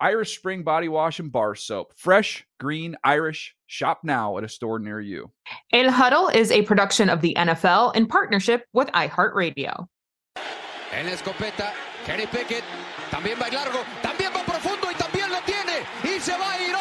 Irish Spring Body Wash and Bar Soap. Fresh, green, Irish. Shop now at a store near you. El Huddle is a production of the NFL in partnership with iHeartRadio. En la escopeta, Kenny Pickett. También va largo. También va profundo y también lo tiene. Y se va a ir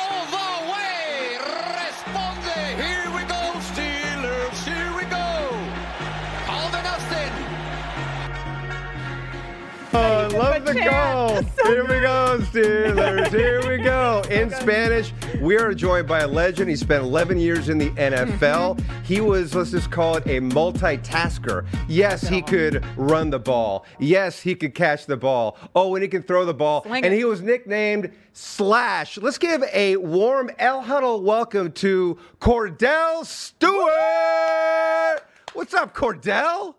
The call. Here we go, Steelers. Here we go. In Spanish, we are joined by a legend. He spent 11 years in the NFL. He was, let's just call it a multitasker. Yes, he could run the ball. Yes, he could catch the ball. Oh, and he can throw the ball. And he was nicknamed Slash. Let's give a warm El Huddle welcome to Kordell Stewart. What's up, Kordell?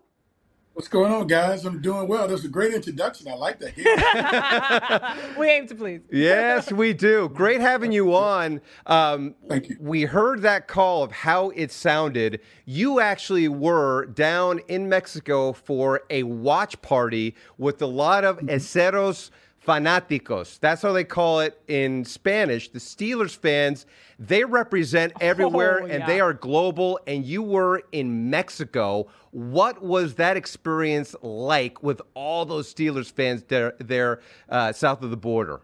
What's going on, guys? I'm doing well. That was a great introduction. I like that. we aim to please. Yes, we do. Great having you on. Um, Thank you. We heard that call of how it sounded. You actually were down in Mexico for a watch party with a lot of acereros fanáticos. That's how they call it in Spanish. The Steelers fans, they represent everywhere Oh, and they are global. And you were in Mexico. What was that experience like with all those Steelers fans there, there uh, south of the border?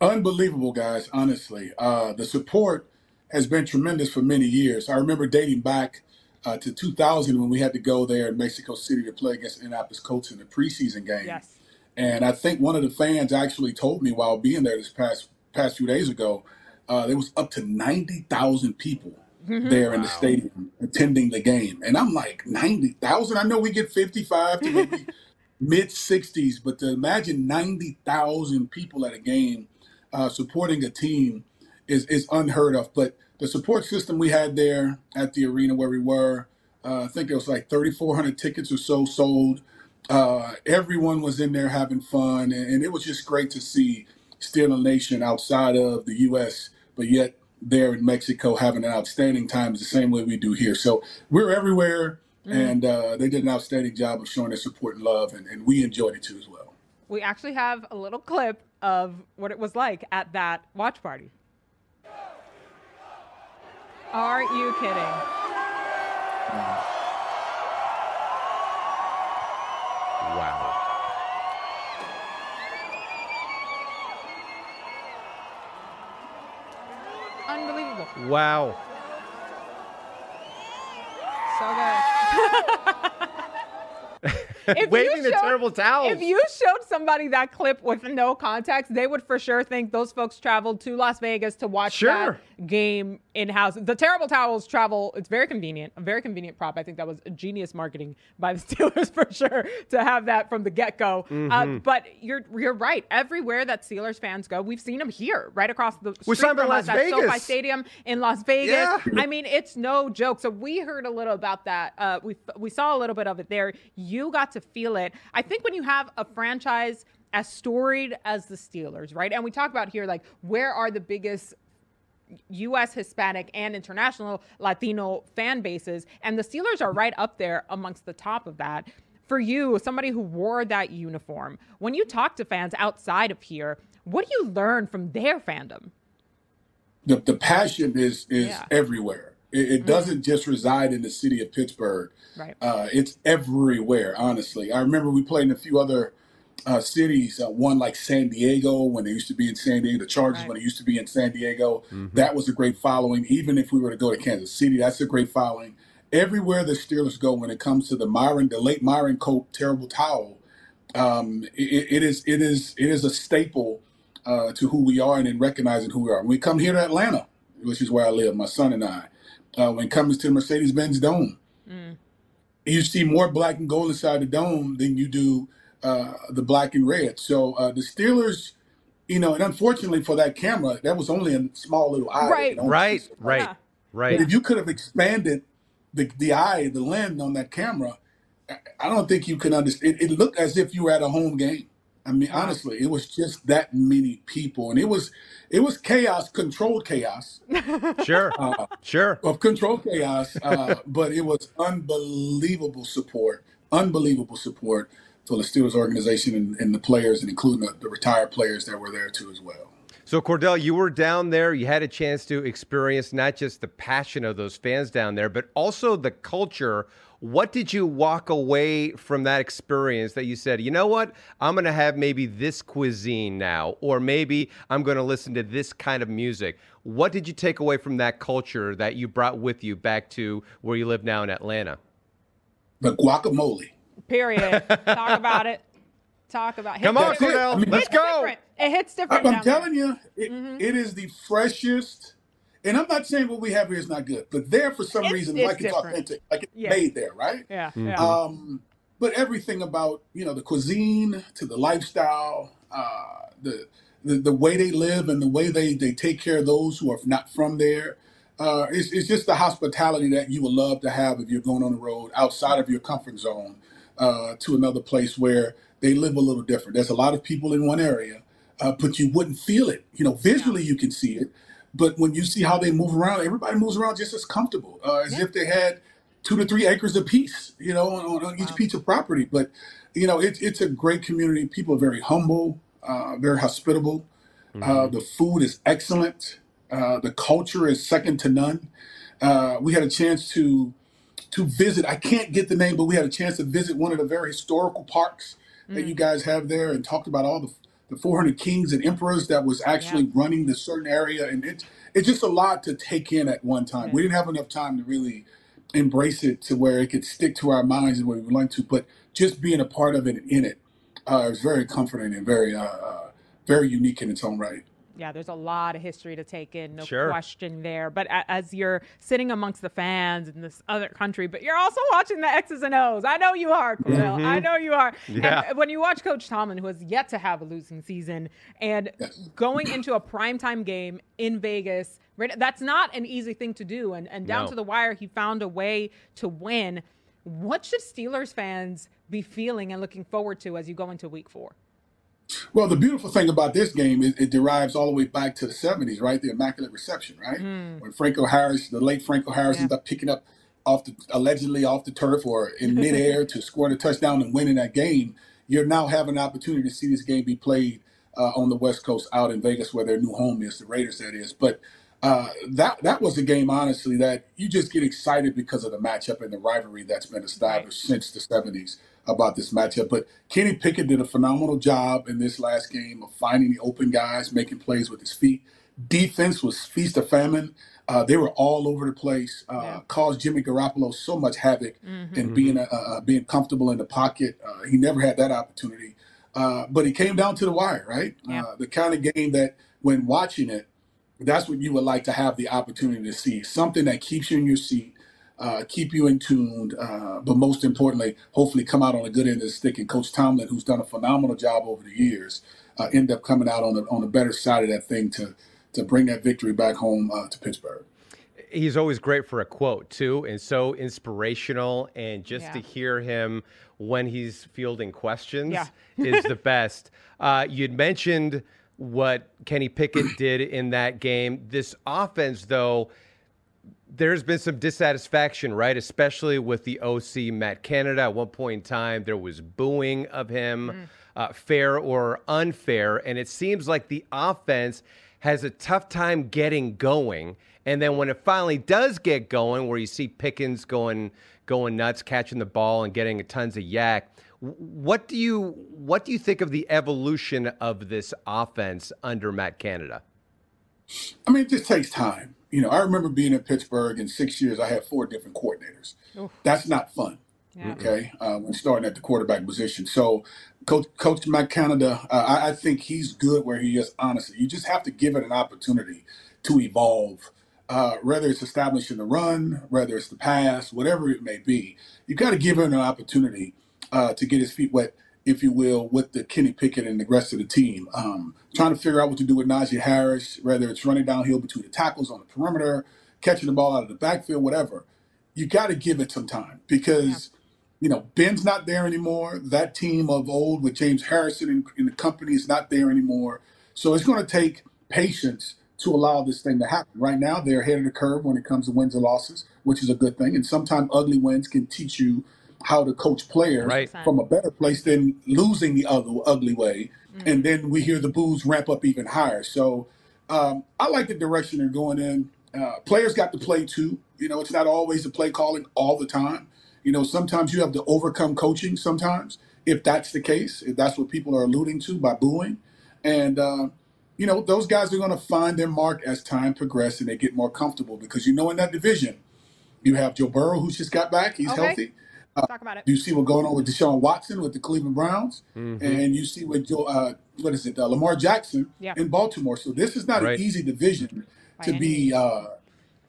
Unbelievable, guys. Honestly, uh, the support has been tremendous for many years. I remember dating back uh, to 2000 when we had to go there in Mexico City to play against Indianapolis Colts in the preseason game. Yes. And I think one of the fans actually told me while being there this past past few days ago, uh, there was up to ninety thousand people there in the stadium attending the game, and I'm like ninety thousand. I know we get fifty five to maybe mid sixties, but to imagine ninety thousand people at a game uh, supporting a team is is unheard of. But the support system we had there at the arena where we were, uh, I think it was like thirty four hundred tickets or so sold uh, everyone was in there having fun, and, and it was just great to see Steeler Nation outside of the U.S., but yet there in Mexico having an outstanding time the same way we do here. So we're everywhere, and uh, they did an outstanding job of showing their support and love, and, and we enjoyed it too as well. We actually have a little clip of what it was like at that watch party. Are you kidding? Wow. So good. If you Waving the terrible towels. If you showed somebody that clip with no context, they would for sure think those folks traveled to Las Vegas to watch Sure. that game in house. The terrible towels travel. It's very convenient. A very convenient prop. I think that was genius marketing by the Steelers for sure to have that from the get go. Mm-hmm. Uh, but you're you're right. Everywhere that Steelers fans go, we've seen them here, right across the We street saw 'em in from Las us at SoFi Vegas. Stadium in Las Vegas. Yeah. I mean, it's no joke. So we heard a little about that. Uh, we we saw a little bit of it there. You got to feel it. I think when you have a franchise as storied as the Steelers, right? And we talk about here like where are the biggest U.S. Hispanic and international Latino fan bases, and the Steelers are right up there amongst the top of that. For you, somebody who wore that uniform, when you talk to fans outside of here, what do you learn from their fandom? the, the passion is is Yeah. everywhere. It, it doesn't just reside in the city of Pittsburgh. Right. Uh, it's everywhere. Honestly, I remember we played in a few other uh, cities. Uh, one like San Diego when they used to be in San Diego. The Chargers Right. when they used to be in San Diego. That was a great following. Even if we were to go to Kansas City, that's a great following. Everywhere the Steelers go when it comes to the Myron, the late Myron Cope terrible towel, um, it, it is it is it is a staple uh, to who we are and in recognizing who we are. When we come here to Atlanta, which is where I live, my son and I, uh, when it comes to the Mercedes Benz Dome, you see more black and gold inside the dome than you do uh, the black and red. So uh, the Steelers, you know, and unfortunately for that camera, that was only a small little eye. Right. you know? Right, right, Yeah. But if you could have expanded the the eye, the lens on that camera, I- I don't think you can understand. It, it looked as if you were at a home game. I mean, honestly, it was just that many people, and it was it was chaos, controlled chaos, Sure. uh, Sure. of controlled chaos. Uh, but it was unbelievable support, unbelievable support for the Steelers organization and, and the players, and including the, the retired players that were there too as well. So, Kordell, you were down there. You had a chance to experience not just the passion of those fans down there, but also the culture. What did you walk away from that experience that you said, you know what? I'm going to have maybe this cuisine now, or maybe I'm going to listen to this kind of music. What did you take away from that culture that you brought with you back to where you live now in Atlanta? The guacamole. Period. Talk about it. Talk about. Come on, hits. Kordell. I mean, Let's go. different. It hits different. I'm down there. telling you, it, Mm-hmm. it is the freshest. And I'm not saying what we have here is not good, but there for some It's- reason, it's like it's authentic, like it's Yeah. made there, right? Yeah. Mm-hmm. Um, but everything about you know the cuisine to the lifestyle, uh, the, the the way they live and the way they they take care of those who are not from there. Uh, it's, it's just the hospitality that you would love to have if you're going on the road outside of your comfort zone uh, to another place where they live a little different. There's a lot of people in one area, uh, but you wouldn't feel it. You know, visually you can see it, but when you see how they move around, everybody moves around just as comfortable, uh, as if they had two to three acres apiece, you know, on, on- on each piece of property. But you know, it's it's a great community. People are very humble, uh, very hospitable. Uh, the food is excellent. Uh, the culture is second to none. Uh, we had a chance to to visit. I can't get the name, but we had a chance to visit one of the very historical parks that you guys have there, and talked about all the the 400 kings and emperors that was actually running the certain area, and it's it's just a lot to take in at one time. We didn't have enough time to really embrace it to where it could stick to our minds and where we would like to, but just being a part of it and in it uh, is very comforting and very uh, uh, very unique in its own right. Yeah, there's a lot of history to take in, no Sure. question there. But a- as you're sitting amongst the fans in this other country, but you're also watching the X's and O's. I know you are, Kordell. I mm-hmm. know you are. Yeah. And when you watch Coach Tomlin, who has yet to have a losing season, and going into a primetime game in Vegas, right, that's not an easy thing to do. And, and down No. to the wire, he found a way to win. What should Steelers fans be feeling and looking forward to as you go into week four? Well, the beautiful thing about this game is it derives all the way back to the 70s, right? The Immaculate Reception, right? When Franco Harris, the late Franco Harris, Yeah. ended up picking up off the allegedly off the turf or in midair to score the touchdown and winning that game. You're now having an opportunity to see this game be played uh, on the West Coast out in Vegas where their new home is, the Raiders, that is. But uh, that that was a game, honestly, that you just get excited because of the matchup and the rivalry that's been established since the 70s about this matchup. But Kenny Pickett did a phenomenal job in this last game of finding the open guys, making plays with his feet. Defense was feast or famine. Uh, they were all over the place. Uh, Yeah. Caused Jimmy Garoppolo so much havoc and being uh, uh, being comfortable in the pocket. Uh, he never had that opportunity. Uh, but it came down to the wire, right? Yeah. Uh, the kind of game that, when watching it, that's what you would like to have the opportunity to see. Something that keeps you in your seat, uh, keep you in tuned, uh, but most importantly, hopefully come out on a good end of the stick. And Coach Tomlin, who's done a phenomenal job over the years, uh, end up coming out on the on the better side of that thing to to bring that victory back home uh, to Pittsburgh. he's always great for a quote too and so inspirational and just to hear him when he's fielding questions Yeah. is the best uh, you'd mentioned what kenny pickett did in that game this offense though there's been some dissatisfaction, right? Especially with the OC Matt Canada. At one point in time, there was booing of him, uh, fair or unfair. And it seems like the offense has a tough time getting going. And then when it finally does get going, where you see Pickens going going nuts, catching the ball and getting tons of YAC, what do you what do you think of the evolution of this offense under Matt Canada? I mean, it just takes time. You know, I remember being in Pittsburgh in six years. I had four different coordinators. That's not fun. Yeah. Okay, uh, when starting at the quarterback position. So, Coach Coach Matt Canada, uh, I, I think he's good where he is. Honestly, you just have to give it an opportunity to evolve. Uh, whether it's establishing the run, whether it's the pass, whatever it may be, you've got to give him an opportunity uh, to get his feet wet, if you will, with the Kenny Pickett and the rest of the team. Um, trying to figure out what to do with Najee Harris, whether it's running downhill between the tackles on the perimeter, catching the ball out of the backfield, whatever. You got to give it some time because, you know, Ben's not there anymore. That team of old with James Harrison and, and the company is not there anymore. So it's going to take patience to allow this thing to happen. Right now, they're ahead of the curve when it comes to wins and losses, which is a good thing. And sometimes ugly wins can teach you how to coach players Right. from a better place than losing the other ugly way. And then we hear the boos ramp up even higher. So um, I like the direction they're going in. Uh, players got to play too. You know, it's not always the play calling all the time. You know, sometimes you have to overcome coaching. Sometimes, if that's the case, if that's what people are alluding to by booing, and uh, you know, those guys are going to find their mark as time progresses and they get more comfortable because you know in that division, you have Joe Burrow who's just got back. He's Okay. healthy. Talk about it. Do you see what's going on with Deshaun Watson with the Cleveland Browns, and you see what Joe, uh, what is it, uh, Lamar Jackson Yeah. in Baltimore. So this is not Right. an easy division By to any be uh,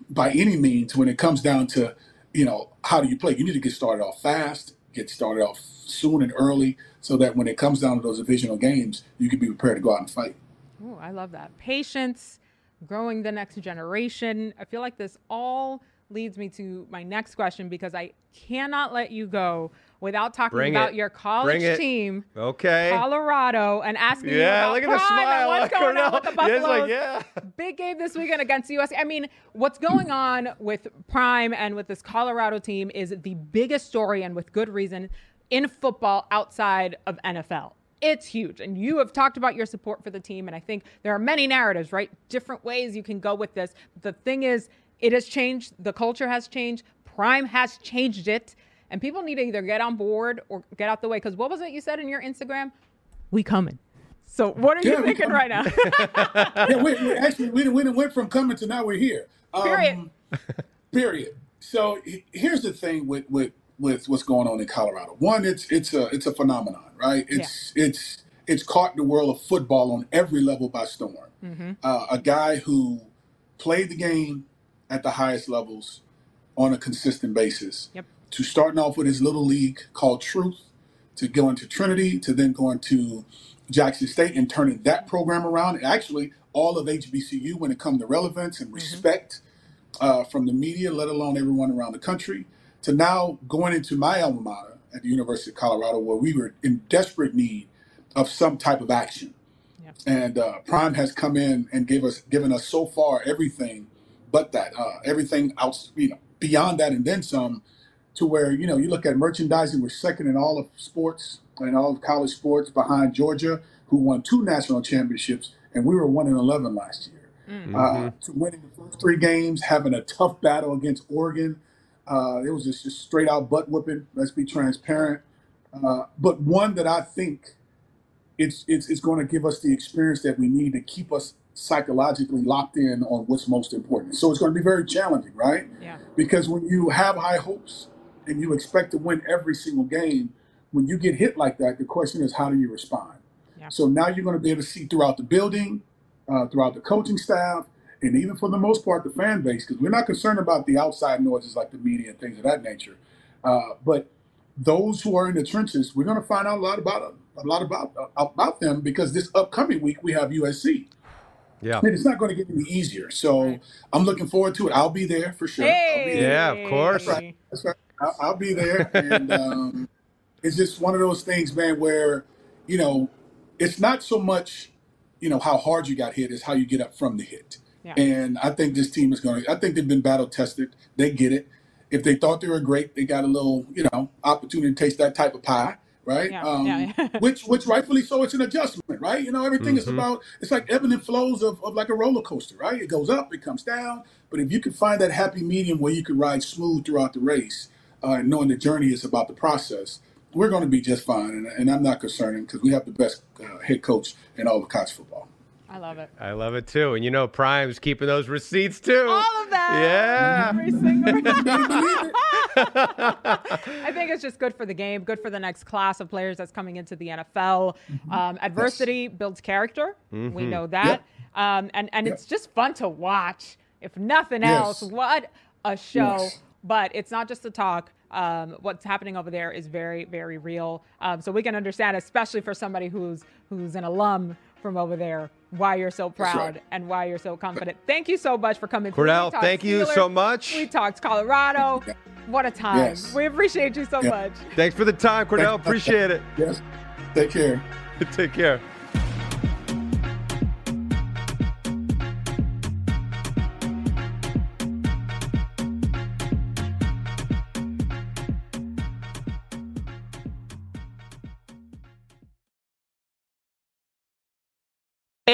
by any means when it comes down to you know how do you play. You need to get started off fast, get started off soon and early, so that when it comes down to those divisional games, you can be prepared to go out and fight. Ooh, I love that. Patience, growing the next generation. I feel like this all leads me to my next question because I cannot let you go without talking Bring about it. your college team, Okay. Colorado, and asking you Yeah, about look at the smile. what's going on with the Yeah, Buffaloes. like, yeah. Big game this weekend against USC. I mean, what's going on with Prime and with this Colorado team is the biggest story, and with good reason, in football outside of NFL. It's huge. And you have talked about your support for the team. And I think there are many narratives, right? Different ways you can go with this. The thing is, it has changed. The culture has changed. Prime has changed it. And people need to either get on board or get out the way. Because what was it you said in your Instagram? We coming. So what are you Yeah, we thinking right now? yeah, we, we actually we, we went from coming to now we're here. Um, Period. period. So here's the thing with with with what's going on in Colorado. One, it's it's a it's a phenomenon, right? It's it's it's caught the world of football on every level by storm. Uh, a guy who played the game at the highest levels on a consistent basis. Yep. To starting off with his little league called Truth, to going to Trinity, to then going to Jackson State and turning that program around. And actually, all of HBCU when it comes to relevance and respect uh, from the media, let alone everyone around the country, to now going into my alma mater at the University of Colorado, where we were in desperate need of some type of action. Yeah. And uh, Prime has come in and gave us given us so far everything but that, uh, everything else, you know, beyond that and then some, to where you know you look at merchandising, we're second in all of sports and all of college sports behind Georgia, who won two national championships, and we were one in eleven last year. Uh, to winning the first three games, having a tough battle against Oregon, uh, it was just, just straight out butt whooping. Let's be transparent, uh, but one that I think it's it's, it's going to give us the experience that we need to keep us psychologically locked in on what's most important. So it's going to be very challenging, right? yeah. Because when you have high hopes and you expect to win every single game, when you get hit like that, the question is how do you respond? Yeah. So now you're going to be able to see throughout the building, uh, throughout the coaching staff, and even for the most part the fan base, because we're not concerned about the outside noises like the media and things of that nature. Uh, but those who are in the trenches, we're going to find out a lot about a lot about about them because this upcoming week we have USC. Yeah. And it's not going to get any easier. So Right. I'm looking forward to it. I'll be there for sure. I'll be Hey. there. Yeah, of course. That's right. That's right. I'll, I'll be there, and um, it's just one of those things, man, where you know it's not so much you know how hard you got hit; is how you get up from the hit. Yeah. And I think this team is going to. I think they've been battle tested. They get it. If they thought they were great, they got a little, you know, opportunity to taste that type of pie, right? Yeah, um, yeah, yeah. which, which rightfully so, it's an adjustment, right? You know, everything is Mhm. about. It's like ebbing and flows of, of like a roller coaster, right? It goes up, it comes down. But if you can find that happy medium where you can ride smooth throughout the race, uh, knowing the journey is about the process, we're going to be just fine. And, and I'm not concerned because we have the best uh, head coach in all of college football. I love it. I love it too. And you know, Prime's keeping those receipts too. All of that. Yeah. Every single. I think it's just good for the game, good for the next class of players that's coming into the NFL. Um, adversity builds character. We know that. Um, and and it's just fun to watch. If nothing else, what a show. Yes. But it's not just a talk. Um, what's happening over there is very, very real. Um, so we can understand, especially for somebody who's who's an alum from over there, why you're so proud right. and why you're so confident. Thank you so much for coming. through. Kordell, We talked thank you Steelers, so much. We talked Colorado. What a time. Yes. We appreciate you so Yeah. much. Thanks for the time, Kordell. Appreciate it. Yes. Take care. Take care.